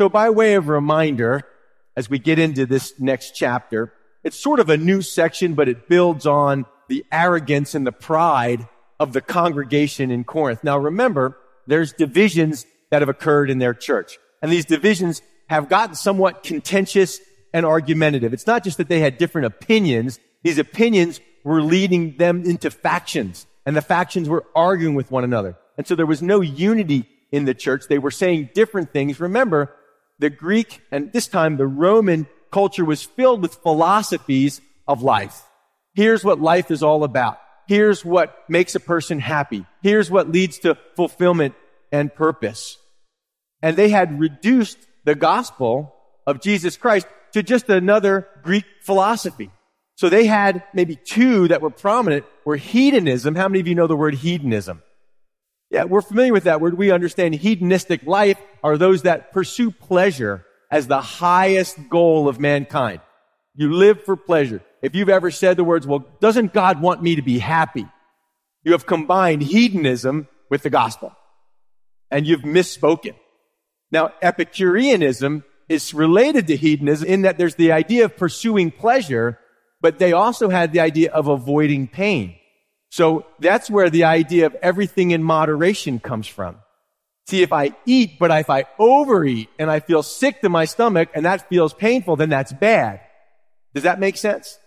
So by way of reminder, as we get into this next chapter, it's sort of a new section, but it builds on the arrogance and the pride of the congregation in Corinth. Now remember, there's divisions that have occurred in their church. And these divisions have gotten somewhat contentious and argumentative. It's not just that they had different opinions. These opinions were leading them into factions and the factions were arguing with one another. And so there was no unity in the church. They were saying different things. Remember, the Greek and this time the Roman culture was filled with philosophies of life. Here's what life is all about. Here's what makes a person happy. Here's what leads to fulfillment and purpose. And they had reduced the gospel of Jesus Christ to just another Greek philosophy. So they had maybe two that were prominent were hedonism. How many of you know the word hedonism? Yeah, we're familiar with that word. We understand hedonistic life are those that pursue pleasure as the highest goal of mankind. You live for pleasure. If you've ever said the words, well, doesn't God want me to be happy? You have combined hedonism with the gospel and you've misspoken. Now, Epicureanism is related to hedonism in that there's the idea of pursuing pleasure, but they also had the idea of avoiding pain. So that's where the idea of everything in moderation comes from. See, if I eat, but if I overeat and I feel sick to my stomach and that feels painful, then that's bad. Does that make sense?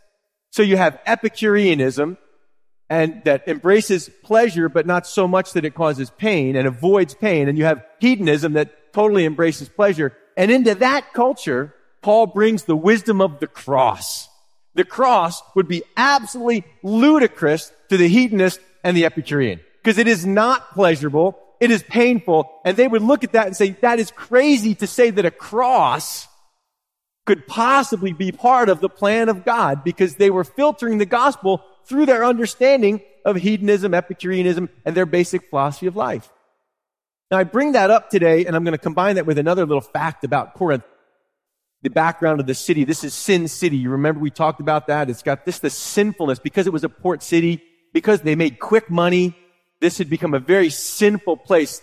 So you have Epicureanism and that embraces pleasure, but not so much that it causes pain and avoids pain. And you have hedonism that totally embraces pleasure. And into that culture, Paul brings the wisdom of the cross. The cross would be absolutely ludicrous to the hedonist and the Epicurean because it is not pleasurable. It is painful. And they would look at that and say, that is crazy to say that a cross could possibly be part of the plan of God because they were filtering the gospel through their understanding of hedonism, Epicureanism, and their basic philosophy of life. Now I bring that up today and I'm going to combine that with another little fact about Corinth. The background of the city. This is Sin City. You remember we talked about that? It's got this, the sinfulness because it was a port city, because they made quick money, this had become a very sinful place.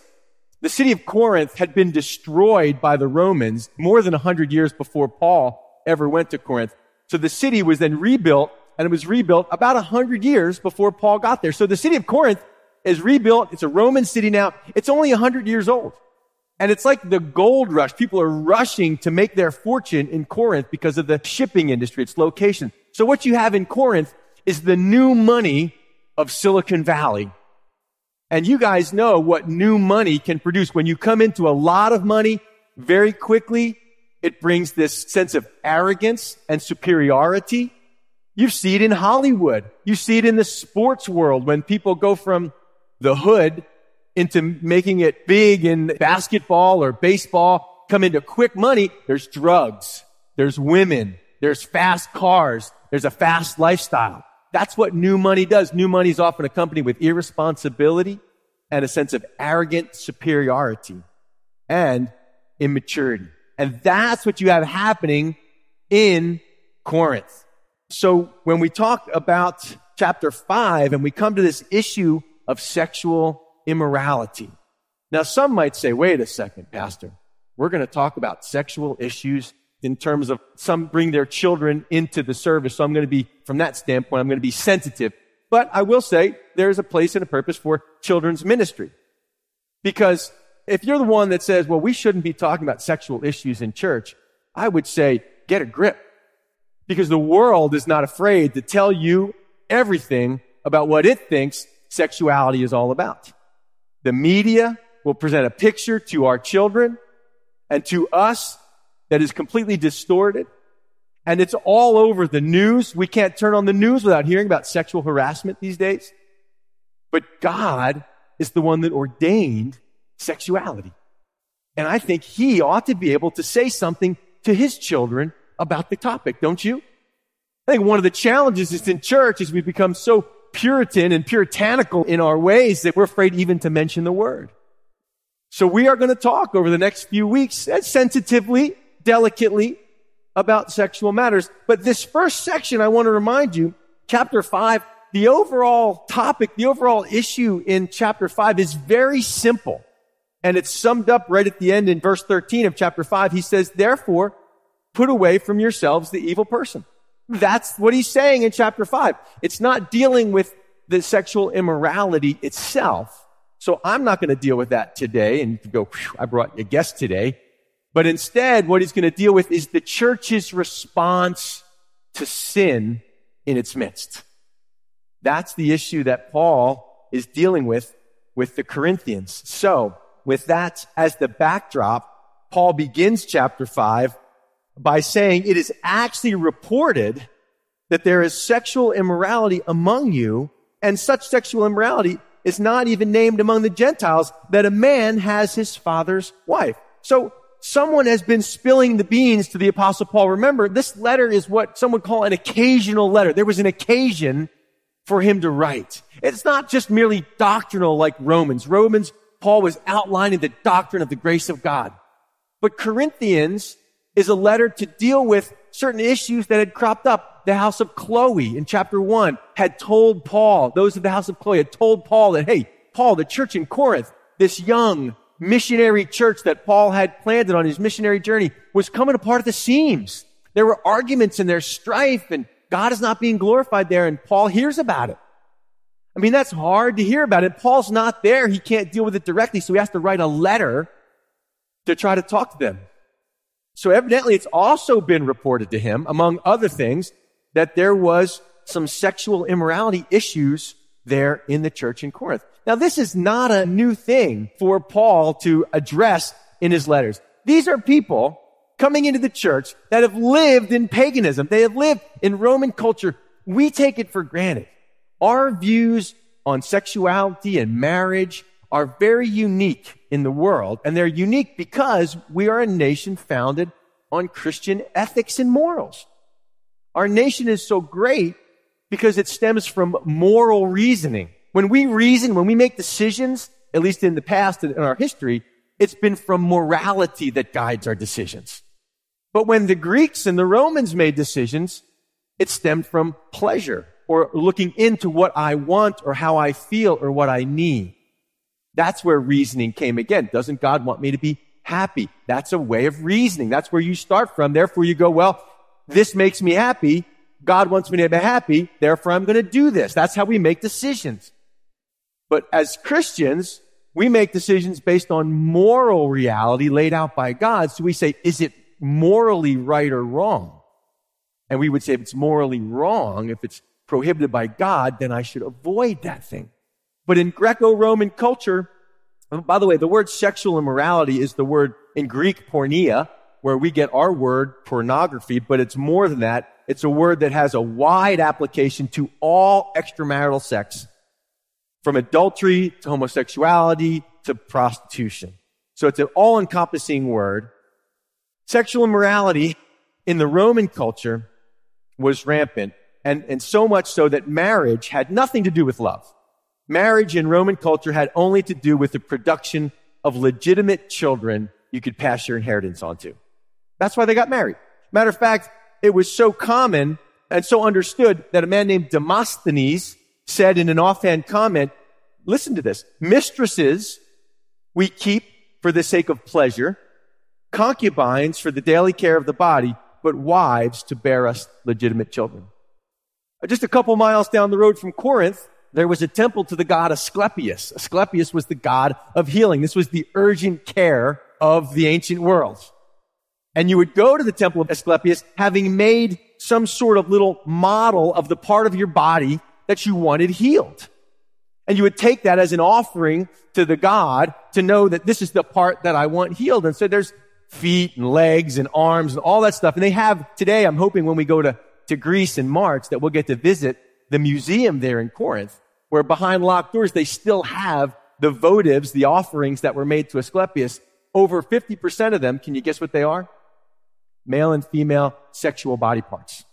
The city of Corinth had been destroyed by the Romans more than a hundred years before Paul ever went to Corinth. So the city was then rebuilt and it was rebuilt about a hundred years before Paul got there. So the city of Corinth is rebuilt. It's a Roman city now. It's only a hundred years old. And it's like the gold rush. People are rushing to make their fortune in Corinth because of the shipping industry, its location. So what you have in Corinth is the new money of Silicon Valley. And you guys know what new money can produce. When you come into a lot of money very quickly, it brings this sense of arrogance and superiority. You see it in Hollywood. You see it in the sports world when people go from the hood into making it big in basketball or baseball, come into quick money. There's drugs. There's women. There's fast cars. There's a fast lifestyle. That's what new money does. New money is often accompanied with irresponsibility and a sense of arrogant superiority and immaturity. And that's what you have happening in Corinth. So when we talk about chapter five and we come to this issue of sexual immorality. Now some might say, wait a second, pastor. We're going to talk about sexual issues in terms of some bring their children into the service. So I'm going to be, from that standpoint, I'm going to be sensitive. But I will say there's a place and a purpose for children's ministry. Because if you're the one that says, well, we shouldn't be talking about sexual issues in church, I would say, get a grip. Because the world is not afraid to tell you everything about what it thinks sexuality is all about. The media will present a picture to our children and to us that is completely distorted. And it's all over the news. We can't turn on the news without hearing about sexual harassment these days. But God is the one that ordained sexuality. And I think he ought to be able to say something to his children about the topic, don't you? I think one of the challenges is in church is we become so Puritan and puritanical in our ways that we're afraid even to mention the word. So we are going to talk over the next few weeks sensitively delicately about sexual matters. But this first section, I want to remind you, chapter five, the overall topic, the overall issue in chapter five is very simple. And it's summed up right at the end in verse 13 of chapter 5. He says, therefore, put away from yourselves the evil person. That's what he's saying in chapter 5. It's not dealing with the sexual immorality itself. So I'm not going to deal with that today and go, I brought a guest today. But instead, what he's going to deal with is the church's response to sin in its midst. That's the issue that Paul is dealing with with the Corinthians. So, with that as the backdrop, Paul begins chapter 5 by saying it is actually reported that there is sexual immorality among you, and such sexual immorality is not even named among the Gentiles, that a man has his father's wife. So someone has been spilling the beans to the apostle Paul. Remember, this letter is what some would call an occasional letter. There was an occasion for him to write. It's not just merely doctrinal like Romans. Romans, Paul was outlining the doctrine of the grace of God. But Corinthians is a letter to deal with certain issues that had cropped up. The house of Chloe in chapter one had told Paul, those of the house of Chloe had told Paul that, hey, Paul, the church in Corinth, this young missionary church that Paul had planted on his missionary journey was coming apart at the seams. There were arguments and there's strife and God is not being glorified there and Paul hears about it. I mean, that's hard to hear about it. Paul's not there. He can't deal with it directly, so he has to write a letter to try to talk to them. So evidently it's also been reported to him, among other things, that there was some sexual immorality issues there in the church in Corinth. Now this is not a new thing for Paul to address in his letters. These are people coming into the church that have lived in paganism. They have lived in Roman culture. We take it for granted. Our views on sexuality and marriage are very unique in the world, and they're unique because we are a nation founded on Christian ethics and morals. Our nation is so great because it stems from moral reasoning. When we reason, when we make decisions, at least in the past and in our history, it's been from morality that guides our decisions. But when the Greeks and the Romans made decisions, it stemmed from pleasure or looking into what I want or how I feel or what I need. That's where reasoning came again. Doesn't God want me to be happy? That's a way of reasoning. That's where you start from. Therefore you go, well, this makes me happy. God wants me to be happy. Therefore I'm going to do this. That's how we make decisions. But as Christians, we make decisions based on moral reality laid out by God. So we say, is it morally right or wrong? And we would say if it's morally wrong, if it's prohibited by God, then I should avoid that thing. But in Greco-Roman culture, oh, by the way, the word sexual immorality is the word in Greek porneia, where we get our word pornography, but it's more than that. It's a word that has a wide application to all extramarital sex, from adultery to homosexuality to prostitution. So it's an all-encompassing word. Sexual immorality in the Roman culture was rampant and, and so much so that marriage had nothing to do with love. Marriage in Roman culture had only to do with the production of legitimate children you could pass your inheritance on to. That's why they got married. Matter of fact, it was so common and so understood that a man named Demosthenes said in an offhand comment, listen to this, mistresses we keep for the sake of pleasure, concubines for the daily care of the body, but wives to bear us legitimate children. Uh, just a couple miles down the road from Corinth, there was a temple to the god Asclepius. Asclepius was the god of healing. This was the urgent care of the ancient world. And you would go to the temple of Asclepius having made some sort of little model of the part of your body that you wanted healed. And you would take that as an offering to the God to know that this is the part that I want healed. And so there's feet and legs and arms and all that stuff. And they have today, I'm hoping when we go to to Greece in March that we'll get to visit the museum there in Corinth, where behind locked doors, they still have the votives, the offerings that were made to Asclepius. Over 50% of them, can you guess what they are? Male and female sexual body parts.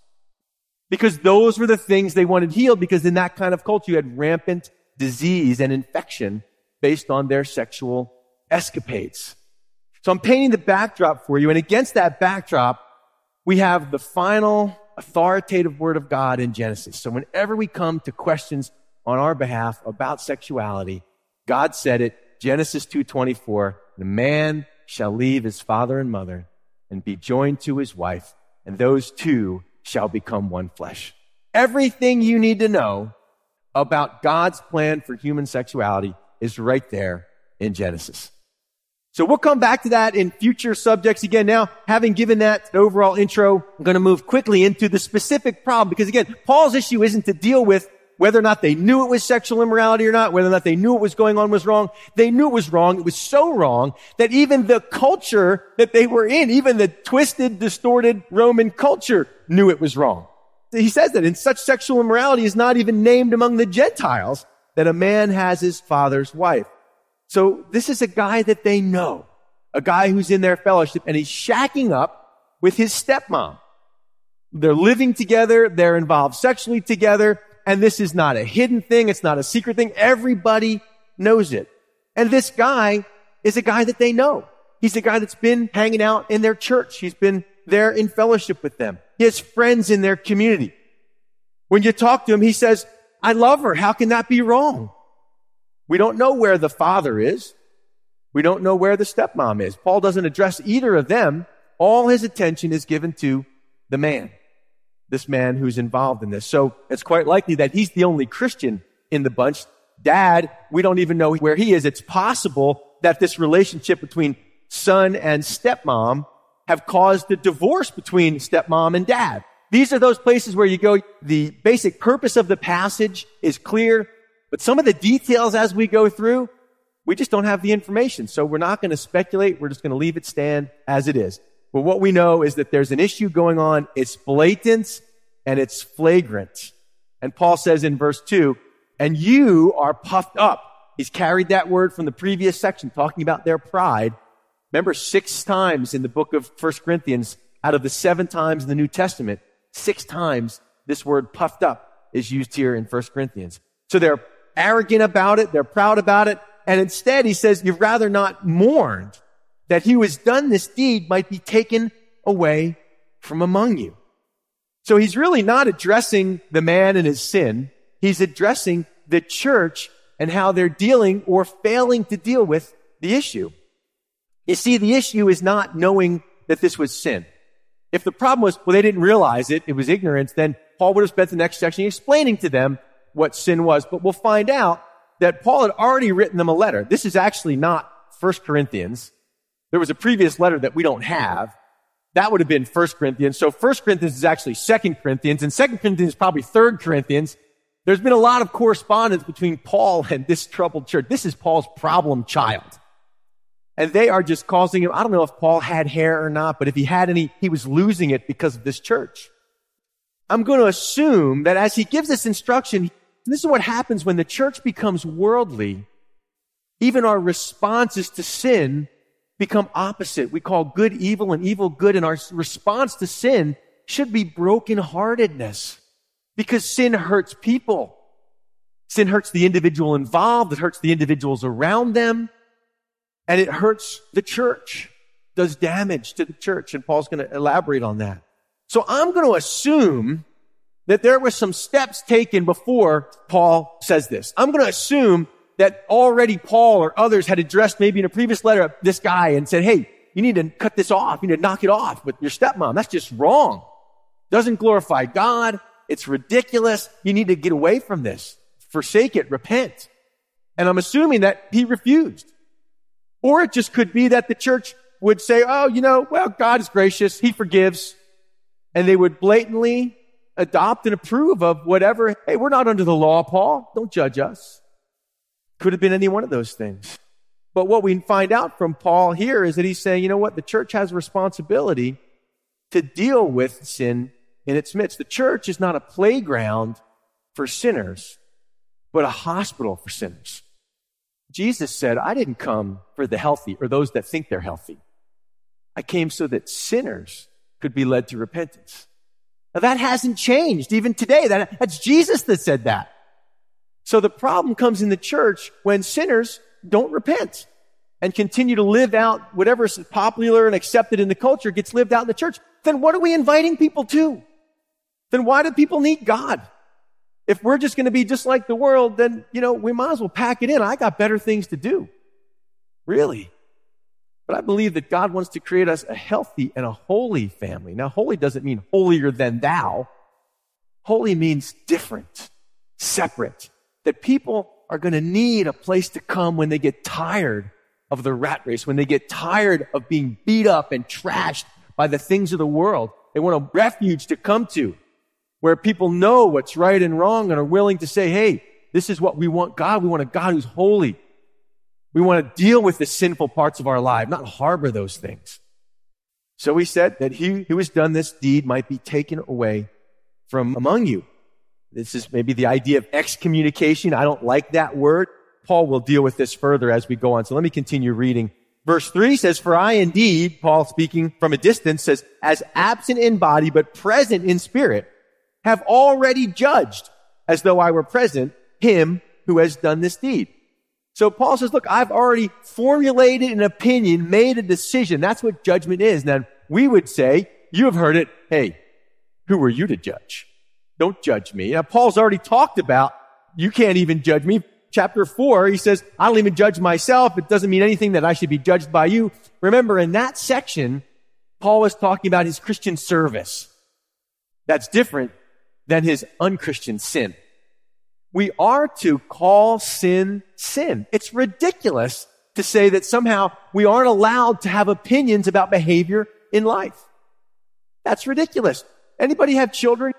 Because those were the things they wanted healed because in that kind of culture you had rampant disease and infection based on their sexual escapades. So I'm painting the backdrop for you and against that backdrop, we have the final authoritative word of God in Genesis. So whenever we come to questions on our behalf about sexuality, God said it, Genesis 2.24, The man shall leave his father and mother and be joined to his wife, and those two shall become one flesh. Everything you need to know about God's plan for human sexuality is right there in Genesis. So we'll come back to that in future subjects. Again, now, having given that overall intro, I'm going to move quickly into the specific problem because again, Paul's issue isn't to deal with whether or not they knew it was sexual immorality or not, whether or not they knew what was going on was wrong. They knew it was wrong. It was so wrong that even the culture that they were in, even the twisted, distorted Roman culture knew it was wrong. He says that in such sexual immorality is not even named among the Gentiles that a man has his father's wife. So this is a guy that they know, a guy who's in their fellowship and he's shacking up with his stepmom. They're living together. They're involved sexually together. And this is not a hidden thing. It's not a secret thing. Everybody knows it. And this guy is a guy that they know. He's a guy that's been hanging out in their church. He's been there in fellowship with them. He has friends in their community. When you talk to him, he says, I love her. How can that be wrong? We don't know where the father is. We don't know where the stepmom is. Paul doesn't address either of them. All his attention is given to the man, this man who's involved in this. So it's quite likely that he's the only Christian in the bunch. Dad, we don't even know where he is. It's possible that this relationship between son and stepmom have caused the divorce between stepmom and dad. These are those places where you go, the basic purpose of the passage is clear. But some of the details as we go through, we just don't have the information. So we're not going to speculate. We're just going to leave it stand as it is. But what we know is that there's an issue going on. It's blatant and it's flagrant. And Paul says in verse two, and you are puffed up. He's carried that word from the previous section talking about their pride. Remember six times in the book of First Corinthians out of the seven times in the New Testament, six times this word puffed up is used here in First Corinthians. So they're arrogant about it. They're proud about it. And instead, he says, you've rather not mourned that he who has done this deed might be taken away from among you. So he's really not addressing the man and his sin. He's addressing the church and how they're dealing or failing to deal with the issue. You see, the issue is not knowing that this was sin. If the problem was, well, they didn't realize it, it was ignorance, then Paul would have spent the next section explaining to them what sin was, but we'll find out that Paul had already written them a letter. This is actually not 1 Corinthians. There was a previous letter that we don't have. That would have been 1 Corinthians. So 1 Corinthians is actually 2 Corinthians, and 2 Corinthians is probably 3 Corinthians. There's been a lot of correspondence between Paul and this troubled church. This is Paul's problem child. And they are just causing him, I don't know if Paul had hair or not, but if he had any, he was losing it because of this church. I'm going to assume that as he gives this instruction, this is what happens when the church becomes worldly. Even our responses to sin become opposite. We call good evil and evil good, and our response to sin should be brokenheartedness because sin hurts people. Sin hurts the individual involved. It hurts the individuals around them. And it hurts the church, does damage to the church. And Paul's going to elaborate on that. So I'm going to assume that there were some steps taken before Paul says this. I'm going to assume that already Paul or others had addressed maybe in a previous letter this guy and said, hey, you need to cut this off. You need to knock it off with your stepmom. That's just wrong. Doesn't glorify God. It's ridiculous. You need to get away from this. Forsake it. Repent. And I'm assuming that he refused. Or it just could be that the church would say, oh, you know, well, God is gracious. He forgives. And they would blatantly adopt and approve of whatever. Hey, we're not under the law, Paul. Don't judge us. Could have been any one of those things. But what we find out from Paul here is that he's saying, you know what? The church has a responsibility to deal with sin in its midst. The church is not a playground for sinners, but a hospital for sinners. Jesus said, I didn't come for the healthy or those that think they're healthy. I came so that sinners could be led to repentance. Now that hasn't changed even today. That, that's Jesus that said that. So the problem comes in the church when sinners don't repent and continue to live out whatever is popular and accepted in the culture gets lived out in the church. Then what are we inviting people to? Then why do people need God? If we're just going to be just like the world, then, you know, we might as well pack it in. I got better things to do. Really. But I believe that God wants to create us a healthy and a holy family. Now, holy doesn't mean holier than thou. Holy means different, separate, that people are going to need a place to come when they get tired of the rat race, when they get tired of being beat up and trashed by the things of the world. They want a refuge to come to where people know what's right and wrong and are willing to say, hey, this is what we want God. We want a God who's holy. We want to deal with the sinful parts of our life, not harbor those things. So he said that he who has done this deed might be taken away from among you. This is maybe the idea of excommunication. I don't like that word. Paul will deal with this further as we go on. So let me continue reading. Verse three says, for I indeed, Paul speaking from a distance says, as absent in body, but present in spirit, have already judged as though I were present him who has done this deed. So Paul says, look, I've already formulated an opinion, made a decision. That's what judgment is. Now, we would say, you have heard it. Hey, who are you to judge? Don't judge me. Now, Paul's already talked about, you can't even judge me. Chapter four, he says, I don't even judge myself. It doesn't mean anything that I should be judged by you. Remember, in that section, Paul was talking about his Christian service. That's different than his unchristian sin we are to call sin sin. It's ridiculous to say that somehow we aren't allowed to have opinions about behavior in life. That's ridiculous. Anybody have children?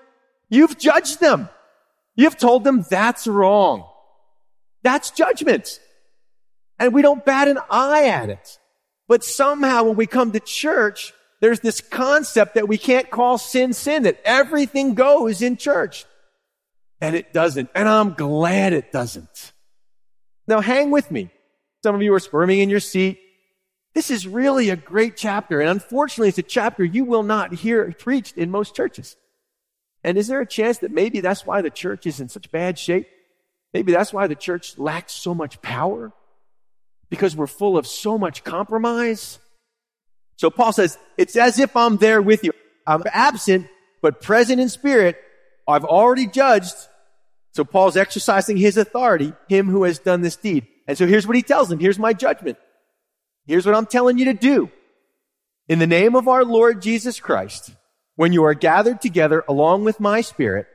You've judged them. You've told them that's wrong. That's judgment. And we don't bat an eye at it. But somehow when we come to church, there's this concept that we can't call sin sin, that everything goes in church. And it doesn't. And I'm glad it doesn't. Now hang with me. Some of you are squirming in your seat. This is really a great chapter. And unfortunately, it's a chapter you will not hear preached in most churches. And is there a chance that maybe that's why the church is in such bad shape? Maybe that's why the church lacks so much power? Because we're full of so much compromise? So Paul says, it's as if I'm there with you. I'm absent, but present in spirit. I've already judged so Paul's exercising his authority, him who has done this deed. And so here's what he tells them. Here's my judgment. Here's what I'm telling you to do. In the name of our Lord Jesus Christ, when you are gathered together along with my spirit,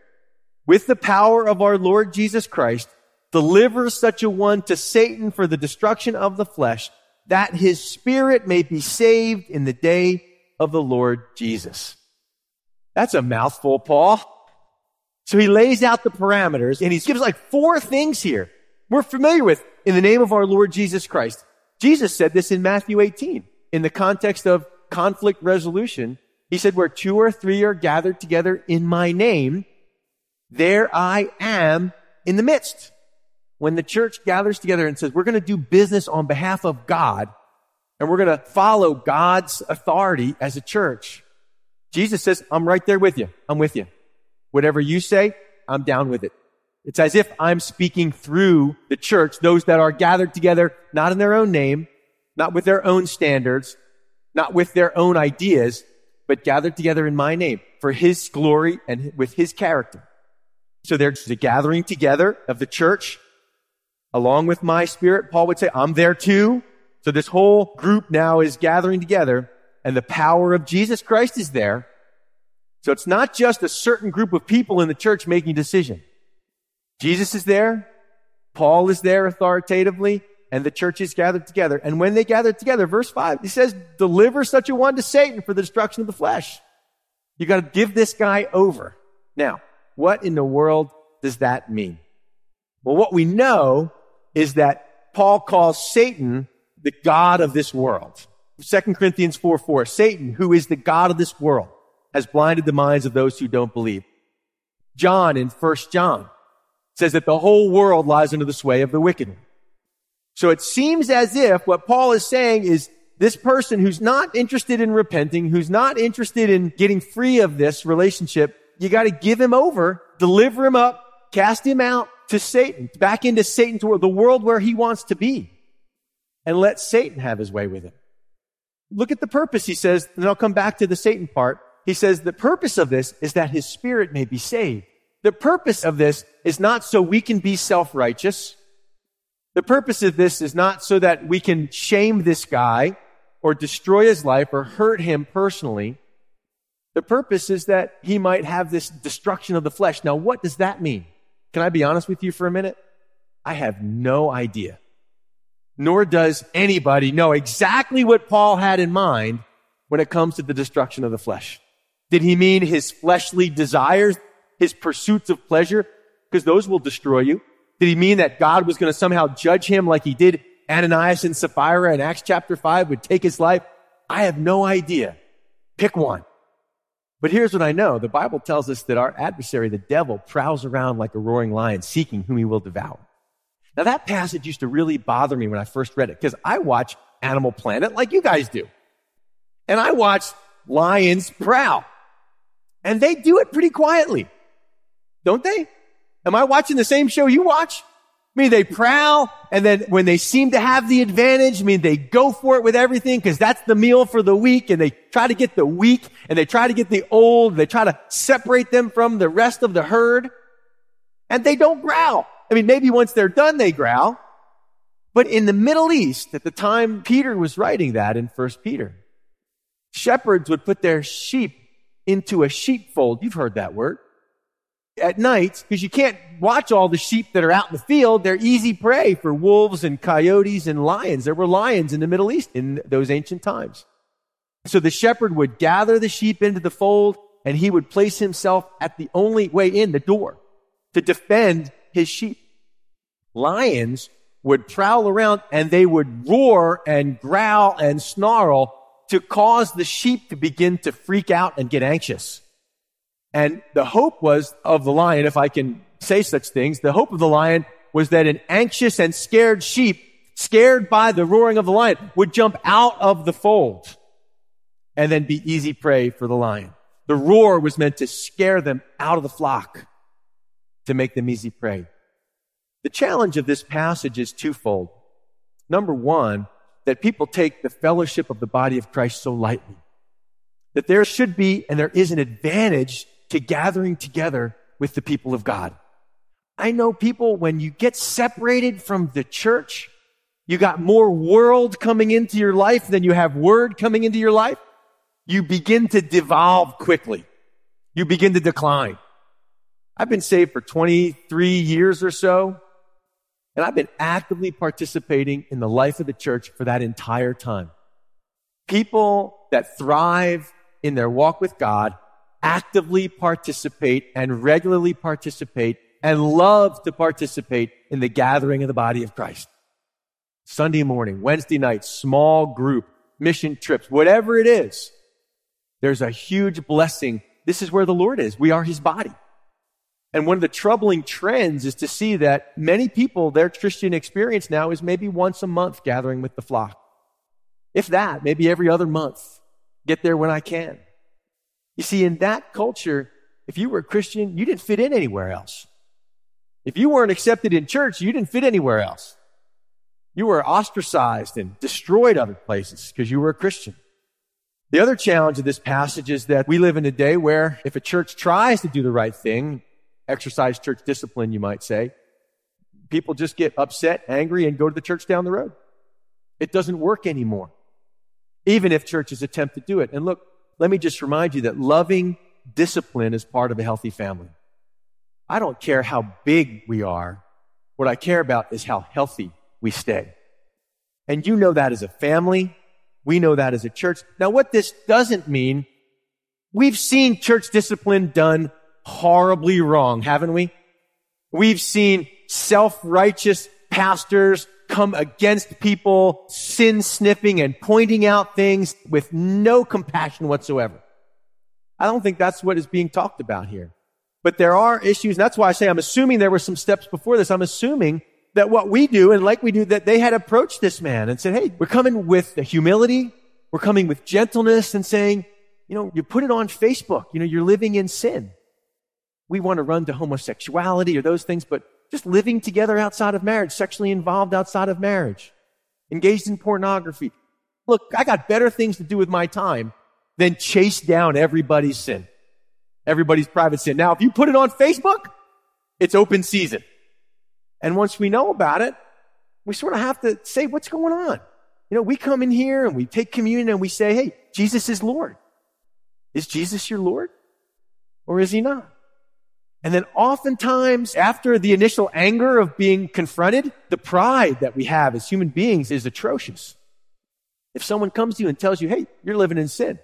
with the power of our Lord Jesus Christ, deliver such a one to Satan for the destruction of the flesh, that his spirit may be saved in the day of the Lord Jesus. That's a mouthful, Paul. So he lays out the parameters and he gives like four things here we're familiar with in the name of our Lord Jesus Christ. Jesus said this in Matthew 18 in the context of conflict resolution. He said, where two or three are gathered together in my name, there I am in the midst. When the church gathers together and says, we're going to do business on behalf of God and we're going to follow God's authority as a church, Jesus says, I'm right there with you. I'm with you. Whatever you say, I'm down with it. It's as if I'm speaking through the church, those that are gathered together, not in their own name, not with their own standards, not with their own ideas, but gathered together in my name for his glory and with his character. So there's a gathering together of the church along with my spirit. Paul would say, I'm there too. So this whole group now is gathering together and the power of Jesus Christ is there so it's not just a certain group of people in the church making decision. Jesus is there. Paul is there authoritatively and the churches gathered together. And when they gathered together, verse five, he says, deliver such a one to Satan for the destruction of the flesh. You got to give this guy over. Now, what in the world does that mean? Well, what we know is that Paul calls Satan the God of this world. 2 Corinthians 4 4, Satan, who is the God of this world has blinded the minds of those who don't believe. John in 1 John says that the whole world lies under the sway of the wicked one. So it seems as if what Paul is saying is this person who's not interested in repenting, who's not interested in getting free of this relationship, you got to give him over, deliver him up, cast him out to Satan, back into Satan's world, the world where he wants to be, and let Satan have his way with him. Look at the purpose, he says, and I'll come back to the Satan part he says the purpose of this is that his spirit may be saved. The purpose of this is not so we can be self-righteous. The purpose of this is not so that we can shame this guy or destroy his life or hurt him personally. The purpose is that he might have this destruction of the flesh. Now, what does that mean? Can I be honest with you for a minute? I have no idea. Nor does anybody know exactly what Paul had in mind when it comes to the destruction of the flesh. Did he mean his fleshly desires, his pursuits of pleasure? Because those will destroy you. Did he mean that God was going to somehow judge him like he did Ananias and Sapphira in Acts chapter 5 would take his life? I have no idea. Pick one. But here's what I know. The Bible tells us that our adversary, the devil, prowls around like a roaring lion seeking whom he will devour. Now that passage used to really bother me when I first read it because I watch Animal Planet like you guys do. And I watch lions prowl. And they do it pretty quietly. Don't they? Am I watching the same show you watch? I mean, they prowl, and then when they seem to have the advantage, I mean, they go for it with everything because that's the meal for the weak, and they try to get the weak, and they try to get the old, they try to separate them from the rest of the herd, and they don't growl. I mean, maybe once they're done, they growl. But in the Middle East, at the time Peter was writing that in 1 Peter, shepherds would put their sheep into a sheepfold. You've heard that word at night because you can't watch all the sheep that are out in the field. They're easy prey for wolves and coyotes and lions. There were lions in the Middle East in those ancient times. So the shepherd would gather the sheep into the fold and he would place himself at the only way in the door to defend his sheep. Lions would prowl around and they would roar and growl and snarl to cause the sheep to begin to freak out and get anxious. And the hope was of the lion, if I can say such things, the hope of the lion was that an anxious and scared sheep, scared by the roaring of the lion, would jump out of the fold and then be easy prey for the lion. The roar was meant to scare them out of the flock to make them easy prey. The challenge of this passage is twofold. Number one, that people take the fellowship of the body of Christ so lightly. That there should be and there is an advantage to gathering together with the people of God. I know people, when you get separated from the church, you got more world coming into your life than you have word coming into your life. You begin to devolve quickly. You begin to decline. I've been saved for 23 years or so, and I've been actively participating in the life of the church for that entire time. People that thrive in their walk with God actively participate and regularly participate and love to participate in the gathering of the body of Christ. Sunday morning, Wednesday night, small group, mission trips, whatever it is, there's a huge blessing. This is where the Lord is. We are his body. And one of the troubling trends is to see that many people, their Christian experience now is maybe once a month gathering with the flock. If that, maybe every other month. Get there when I can. You see, in that culture, if you were a Christian, you didn't fit in anywhere else. If you weren't accepted in church, you didn't fit anywhere else. You were ostracized and destroyed other places because you were a Christian. The other challenge of this passage is that we live in a day where if a church tries to do the right thing, exercise church discipline, you might say, people just get upset, angry, and go to the church down the road. It doesn't work anymore. Even if churches attempt to do it. And look, let me just remind you that loving discipline is part of a healthy family. I don't care how big we are. What I care about is how healthy we stay. And you know that as a family. We know that as a church. Now, what this doesn't mean, we've seen church discipline done horribly wrong, haven't we? We've seen self-righteous pastors come against people, sin sniffing and pointing out things with no compassion whatsoever. I don't think that's what is being talked about here. But there are issues. that's why I say I'm assuming there were some steps before this. I'm assuming that what we do and like we do, that they had approached this man and said, Hey, we're coming with humility. We're coming with gentleness and saying, you know, you put it on Facebook. You know, you're living in sin. We want to run to homosexuality or those things, but just living together outside of marriage, sexually involved outside of marriage, engaged in pornography. Look, I got better things to do with my time than chase down everybody's sin, everybody's private sin. Now, if you put it on Facebook, it's open season. And once we know about it, we sort of have to say, what's going on? You know, we come in here and we take communion and we say, hey, Jesus is Lord. Is Jesus your Lord? Or is he not? And then oftentimes after the initial anger of being confronted, the pride that we have as human beings is atrocious. If someone comes to you and tells you, hey, you're living in sin,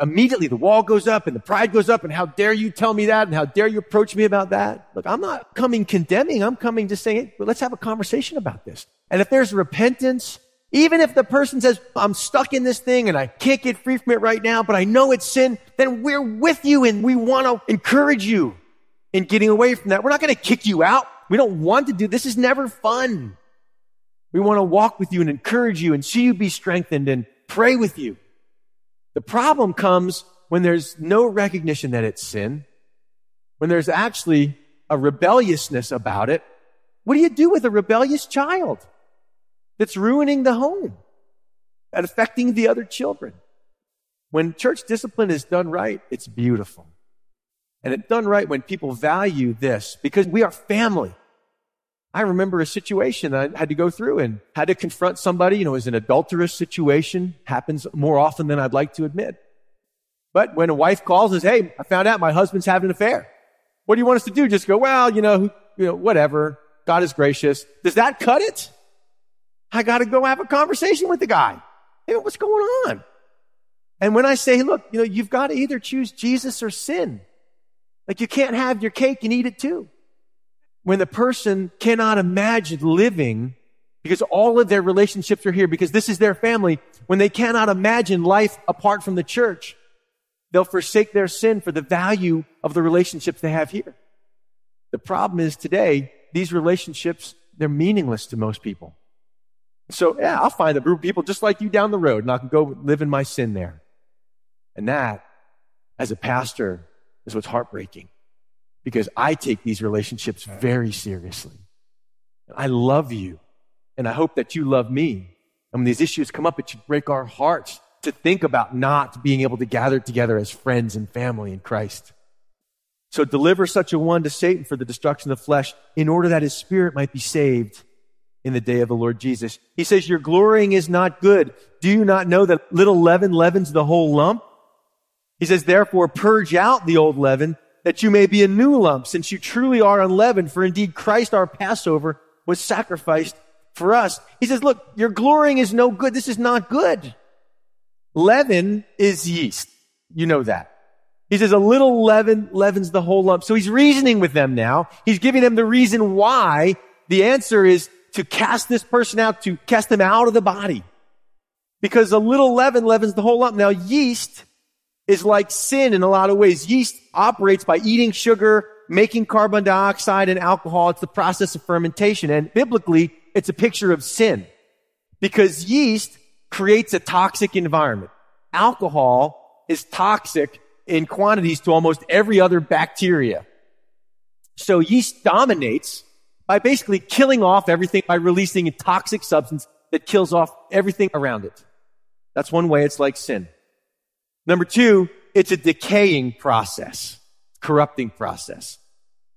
immediately the wall goes up and the pride goes up and how dare you tell me that and how dare you approach me about that? Look, I'm not coming condemning. I'm coming just saying, hey, let's have a conversation about this. And if there's repentance, even if the person says, I'm stuck in this thing and I can't get free from it right now, but I know it's sin, then we're with you and we want to encourage you in getting away from that. We're not going to kick you out. We don't want to do this is never fun. We want to walk with you and encourage you and see you be strengthened and pray with you. The problem comes when there's no recognition that it's sin, when there's actually a rebelliousness about it. What do you do with a rebellious child that's ruining the home and affecting the other children? When church discipline is done right, it's beautiful. And it's done right when people value this because we are family. I remember a situation I had to go through and had to confront somebody, you know, it was an adulterous situation, happens more often than I'd like to admit. But when a wife calls and says, Hey, I found out my husband's having an affair. What do you want us to do? Just go, well, you know, you know, whatever. God is gracious. Does that cut it? I got to go have a conversation with the guy. Hey, what's going on? And when I say, look, you know, you've got to either choose Jesus or sin. Like you can't have your cake and eat it too when the person cannot imagine living because all of their relationships are here because this is their family, when they cannot imagine life apart from the church, they'll forsake their sin for the value of the relationships they have here. The problem is today, these relationships, they're meaningless to most people. So yeah, I'll find a group of people just like you down the road and I can go live in my sin there. And that, as a pastor, is what's heartbreaking because I take these relationships very seriously. I love you, and I hope that you love me. And when these issues come up, it should break our hearts to think about not being able to gather together as friends and family in Christ. So deliver such a one to Satan for the destruction of the flesh in order that his spirit might be saved in the day of the Lord Jesus. He says, your glorying is not good. Do you not know that little leaven leavens the whole lump? He says, therefore purge out the old leaven that you may be a new lump, since you truly are unleavened. For indeed, Christ our Passover was sacrificed for us. He says, look, your glorying is no good. This is not good. Leaven is yeast. You know that. He says a little leaven leavens the whole lump. So he's reasoning with them now. He's giving them the reason why the answer is to cast this person out, to cast them out of the body. Because a little leaven leavens the whole lump. Now yeast is like sin in a lot of ways. Yeast operates by eating sugar, making carbon dioxide and alcohol. It's the process of fermentation. And biblically, it's a picture of sin because yeast creates a toxic environment. Alcohol is toxic in quantities to almost every other bacteria. So yeast dominates by basically killing off everything by releasing a toxic substance that kills off everything around it. That's one way it's like sin. Number two, it's a decaying process, corrupting process.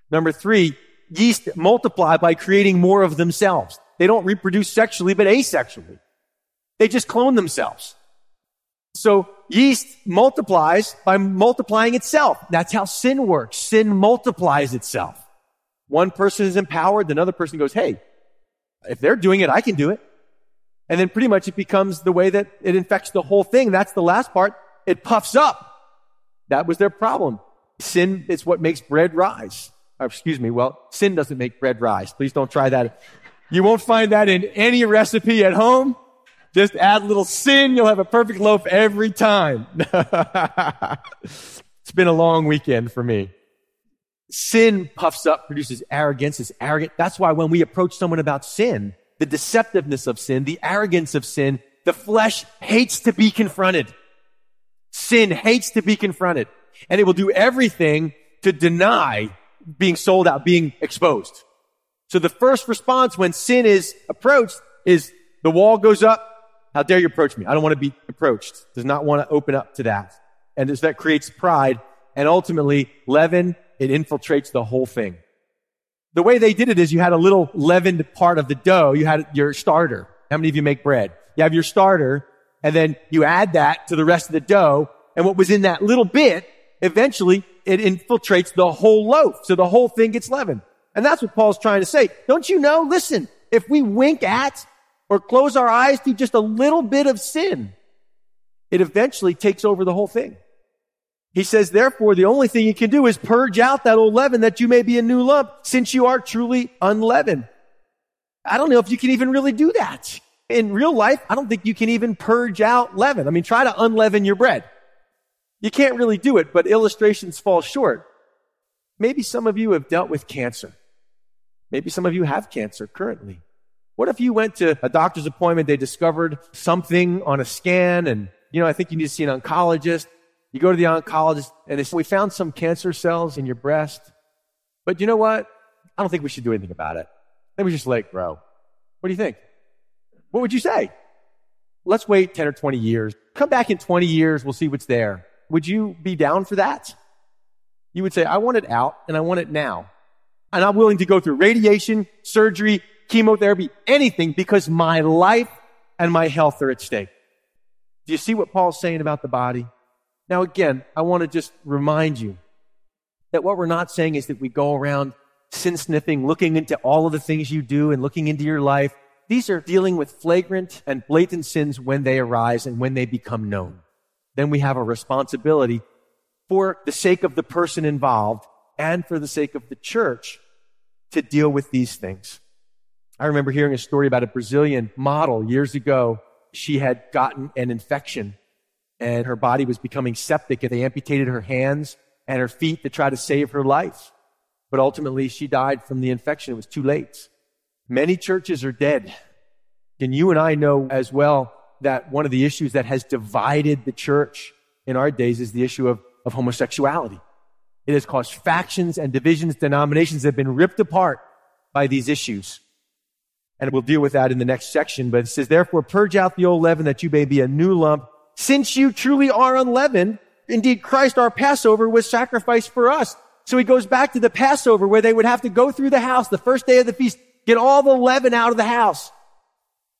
Number three, yeast multiply by creating more of themselves. They don't reproduce sexually, but asexually. They just clone themselves. So yeast multiplies by multiplying itself. That's how sin works. Sin multiplies itself. One person is empowered, another person goes, hey, if they're doing it, I can do it. And then pretty much it becomes the way that it infects the whole thing. That's the last part it puffs up. That was their problem. Sin is what makes bread rise. Or, excuse me. Well, sin doesn't make bread rise. Please don't try that. You won't find that in any recipe at home. Just add a little sin. You'll have a perfect loaf every time. it's been a long weekend for me. Sin puffs up, produces arrogance, is arrogant. That's why when we approach someone about sin, the deceptiveness of sin, the arrogance of sin, the flesh hates to be confronted. Sin hates to be confronted and it will do everything to deny being sold out, being exposed. So the first response when sin is approached is the wall goes up. How dare you approach me? I don't want to be approached. Does not want to open up to that. And that creates pride and ultimately leaven, it infiltrates the whole thing. The way they did it is you had a little leavened part of the dough. You had your starter. How many of you make bread? You have your starter, and then you add that to the rest of the dough, and what was in that little bit, eventually it infiltrates the whole loaf, so the whole thing gets leavened. And that's what Paul's trying to say. Don't you know? Listen, if we wink at or close our eyes to just a little bit of sin, it eventually takes over the whole thing. He says, therefore, the only thing you can do is purge out that old leaven that you may be a new lump since you are truly unleavened. I don't know if you can even really do that. In real life, I don't think you can even purge out leaven. I mean, try to unleaven your bread. You can't really do it, but illustrations fall short. Maybe some of you have dealt with cancer. Maybe some of you have cancer currently. What if you went to a doctor's appointment, they discovered something on a scan and, you know, I think you need to see an oncologist. You go to the oncologist and they say, we found some cancer cells in your breast. But you know what? I don't think we should do anything about it. Let me just let it grow. What do you think? What would you say? Let's wait 10 or 20 years. Come back in 20 years. We'll see what's there. Would you be down for that? You would say, I want it out and I want it now. And I'm willing to go through radiation, surgery, chemotherapy, anything because my life and my health are at stake. Do you see what Paul's saying about the body? Now, again, I want to just remind you that what we're not saying is that we go around sin sniffing, looking into all of the things you do and looking into your life. These are dealing with flagrant and blatant sins when they arise and when they become known. Then we have a responsibility for the sake of the person involved and for the sake of the church to deal with these things. I remember hearing a story about a Brazilian model years ago. She had gotten an infection and her body was becoming septic and they amputated her hands and her feet to try to save her life. But ultimately she died from the infection. It was too late. Many churches are dead. And you and I know as well that one of the issues that has divided the church in our days is the issue of, of homosexuality. It has caused factions and divisions. Denominations have been ripped apart by these issues. And we'll deal with that in the next section. But it says, therefore, purge out the old leaven that you may be a new lump since you truly are unleavened, indeed Christ our Passover was sacrificed for us. So he goes back to the Passover where they would have to go through the house the first day of the feast, get all the leaven out of the house.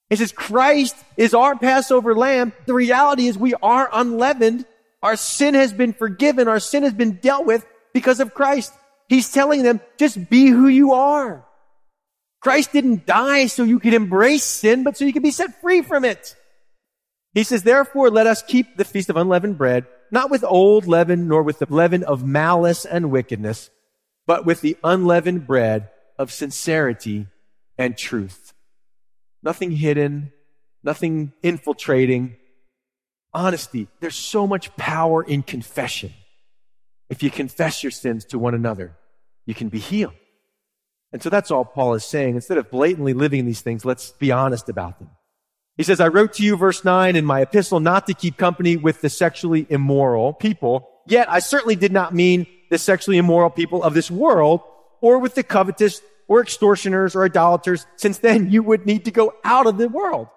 He says Christ is our Passover lamb. The reality is we are unleavened. Our sin has been forgiven. Our sin has been dealt with because of Christ. He's telling them, just be who you are. Christ didn't die so you could embrace sin, but so you could be set free from it. He says, therefore, let us keep the feast of unleavened bread, not with old leaven, nor with the leaven of malice and wickedness, but with the unleavened bread of sincerity and truth. Nothing hidden, nothing infiltrating. Honesty. There's so much power in confession. If you confess your sins to one another, you can be healed. And so that's all Paul is saying. Instead of blatantly living these things, let's be honest about them. He says, I wrote to you, verse 9, in my epistle not to keep company with the sexually immoral people. Yet I certainly did not mean the sexually immoral people of this world or with the covetous or extortioners or idolaters, since then you would need to go out of the world.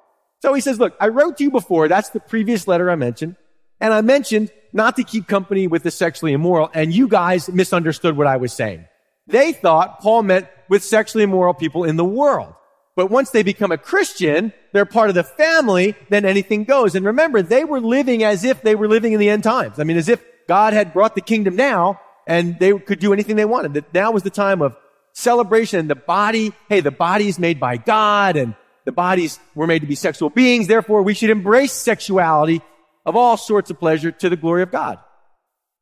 So he says, look, I wrote to you before. That's the previous letter I mentioned. And I mentioned not to keep company with the sexually immoral. And you guys misunderstood what I was saying. They thought Paul meant with sexually immoral people in the world. But once they become a Christian, they're part of the family, then anything goes. And remember, they were living as if they were living in the end times. I mean, as if God had brought the kingdom now and they could do anything they wanted. That now was the time of celebration. and The body, hey, the body is made by God and the bodies were made to be sexual beings. Therefore, we should embrace sexuality of all sorts of pleasure to the glory of God.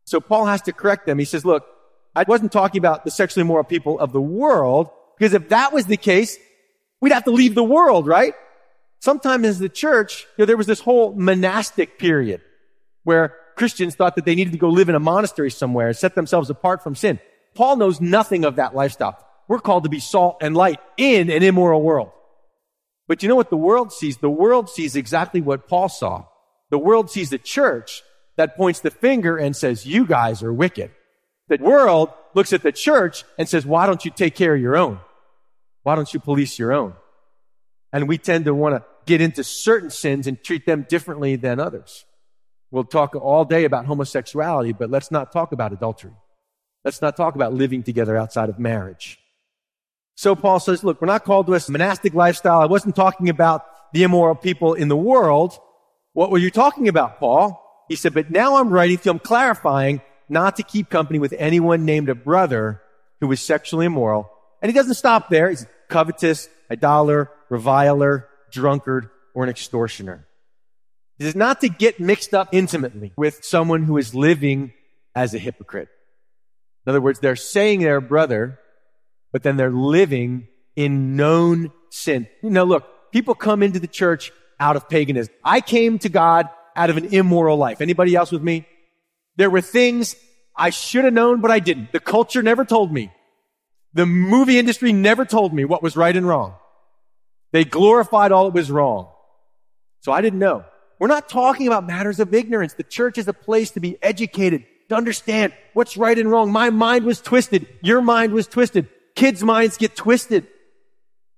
So Paul has to correct them. He says, look, I wasn't talking about the sexually immoral people of the world, because if that was the case, we'd have to leave the world, right? Sometimes as the church, you know, there was this whole monastic period where Christians thought that they needed to go live in a monastery somewhere and set themselves apart from sin. Paul knows nothing of that lifestyle. We're called to be salt and light in an immoral world. But you know what the world sees? The world sees exactly what Paul saw. The world sees the church that points the finger and says, you guys are wicked. The world looks at the church and says, why don't you take care of your own? Why don't you police your own? And we tend to want to get into certain sins and treat them differently than others. We'll talk all day about homosexuality, but let's not talk about adultery. Let's not talk about living together outside of marriage. So Paul says, look, we're not called to a monastic lifestyle. I wasn't talking about the immoral people in the world. What were you talking about, Paul? He said, but now I'm writing to you, I'm clarifying not to keep company with anyone named a brother who is sexually immoral. And he doesn't stop there. He's covetous, idolater, reviler, drunkard, or an extortioner. It is not to get mixed up intimately with someone who is living as a hypocrite. In other words, they're saying they're a brother, but then they're living in known sin. You know, look, people come into the church out of paganism. I came to God out of an immoral life. Anybody else with me? There were things I should have known, but I didn't. The culture never told me. The movie industry never told me what was right and wrong. They glorified all that was wrong. So I didn't know. We're not talking about matters of ignorance. The church is a place to be educated, to understand what's right and wrong. My mind was twisted. Your mind was twisted. Kids' minds get twisted.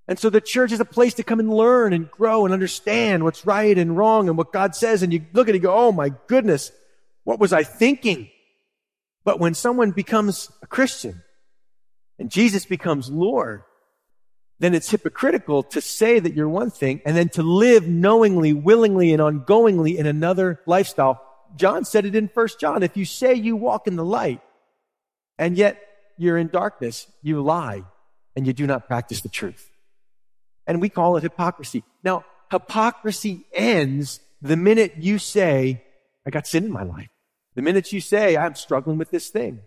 And so the church is a place to come and learn and grow and understand what's right and wrong and what God says. And you look at it and go, oh my goodness, what was I thinking? But when someone becomes a Christian and Jesus becomes Lord, then it's hypocritical to say that you're one thing and then to live knowingly, willingly, and ongoingly in another lifestyle. John said it in First John. If you say you walk in the light and yet you're in darkness, you lie and you do not practice the truth. And we call it hypocrisy. Now, hypocrisy ends the minute you say, I got sin in my life. The minute you say, I'm struggling with this thing.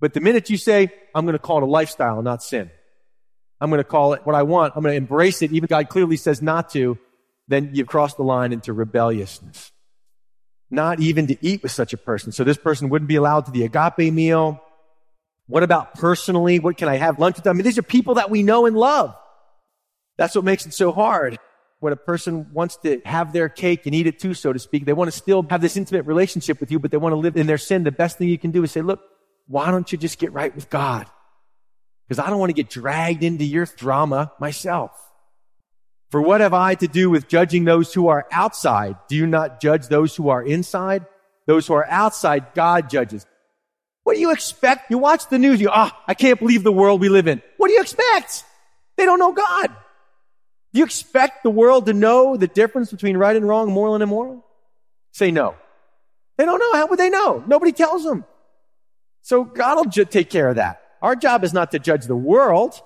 But the minute you say, I'm going to call it a lifestyle, not sin. I'm going to call it what I want. I'm going to embrace it. Even God clearly says not to. Then you've crossed the line into rebelliousness. Not even to eat with such a person. So this person wouldn't be allowed to the agape meal. What about personally? What can I have lunch with them? I mean, these are people that we know and love. That's what makes it so hard. When a person wants to have their cake and eat it too, so to speak, they want to still have this intimate relationship with you, but they want to live in their sin. The best thing you can do is say, look, why don't you just get right with God? Because I don't want to get dragged into your drama myself. For what have I to do with judging those who are outside? Do you not judge those who are inside? Those who are outside, God judges. What do you expect? You watch the news, you, ah, I can't believe the world we live in. What do you expect? They don't know God. Do you expect the world to know the difference between right and wrong, moral and immoral? Say no. They don't know. How would they know? Nobody tells them. So God will ju- take care of that. Our job is not to judge the world.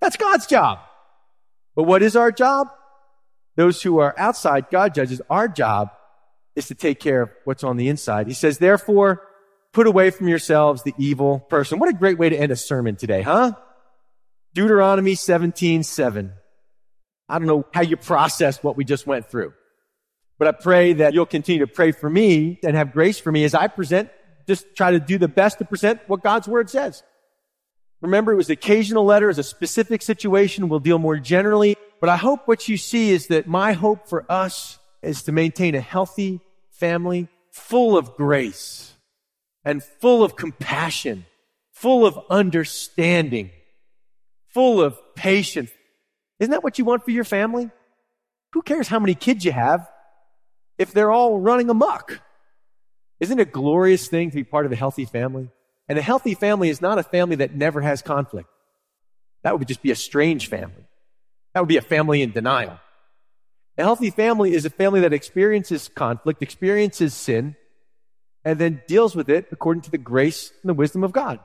That's God's job. But what is our job? Those who are outside, God judges. Our job is to take care of what's on the inside. He says, therefore, put away from yourselves the evil person. What a great way to end a sermon today, huh? Deuteronomy 17, 7. I don't know how you process what we just went through. But I pray that you'll continue to pray for me and have grace for me as I present, just try to do the best to present what God's word says. Remember, it was the occasional letter as a specific situation. We'll deal more generally. But I hope what you see is that my hope for us is to maintain a healthy family full of grace and full of compassion, full of understanding, full of patience, isn't that what you want for your family? Who cares how many kids you have if they're all running amok? Isn't it a glorious thing to be part of a healthy family? And a healthy family is not a family that never has conflict. That would just be a strange family. That would be a family in denial. A healthy family is a family that experiences conflict, experiences sin, and then deals with it according to the grace and the wisdom of God.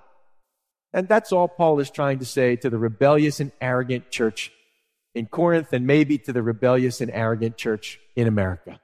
And that's all Paul is trying to say to the rebellious and arrogant church in Corinth and maybe to the rebellious and arrogant church in America.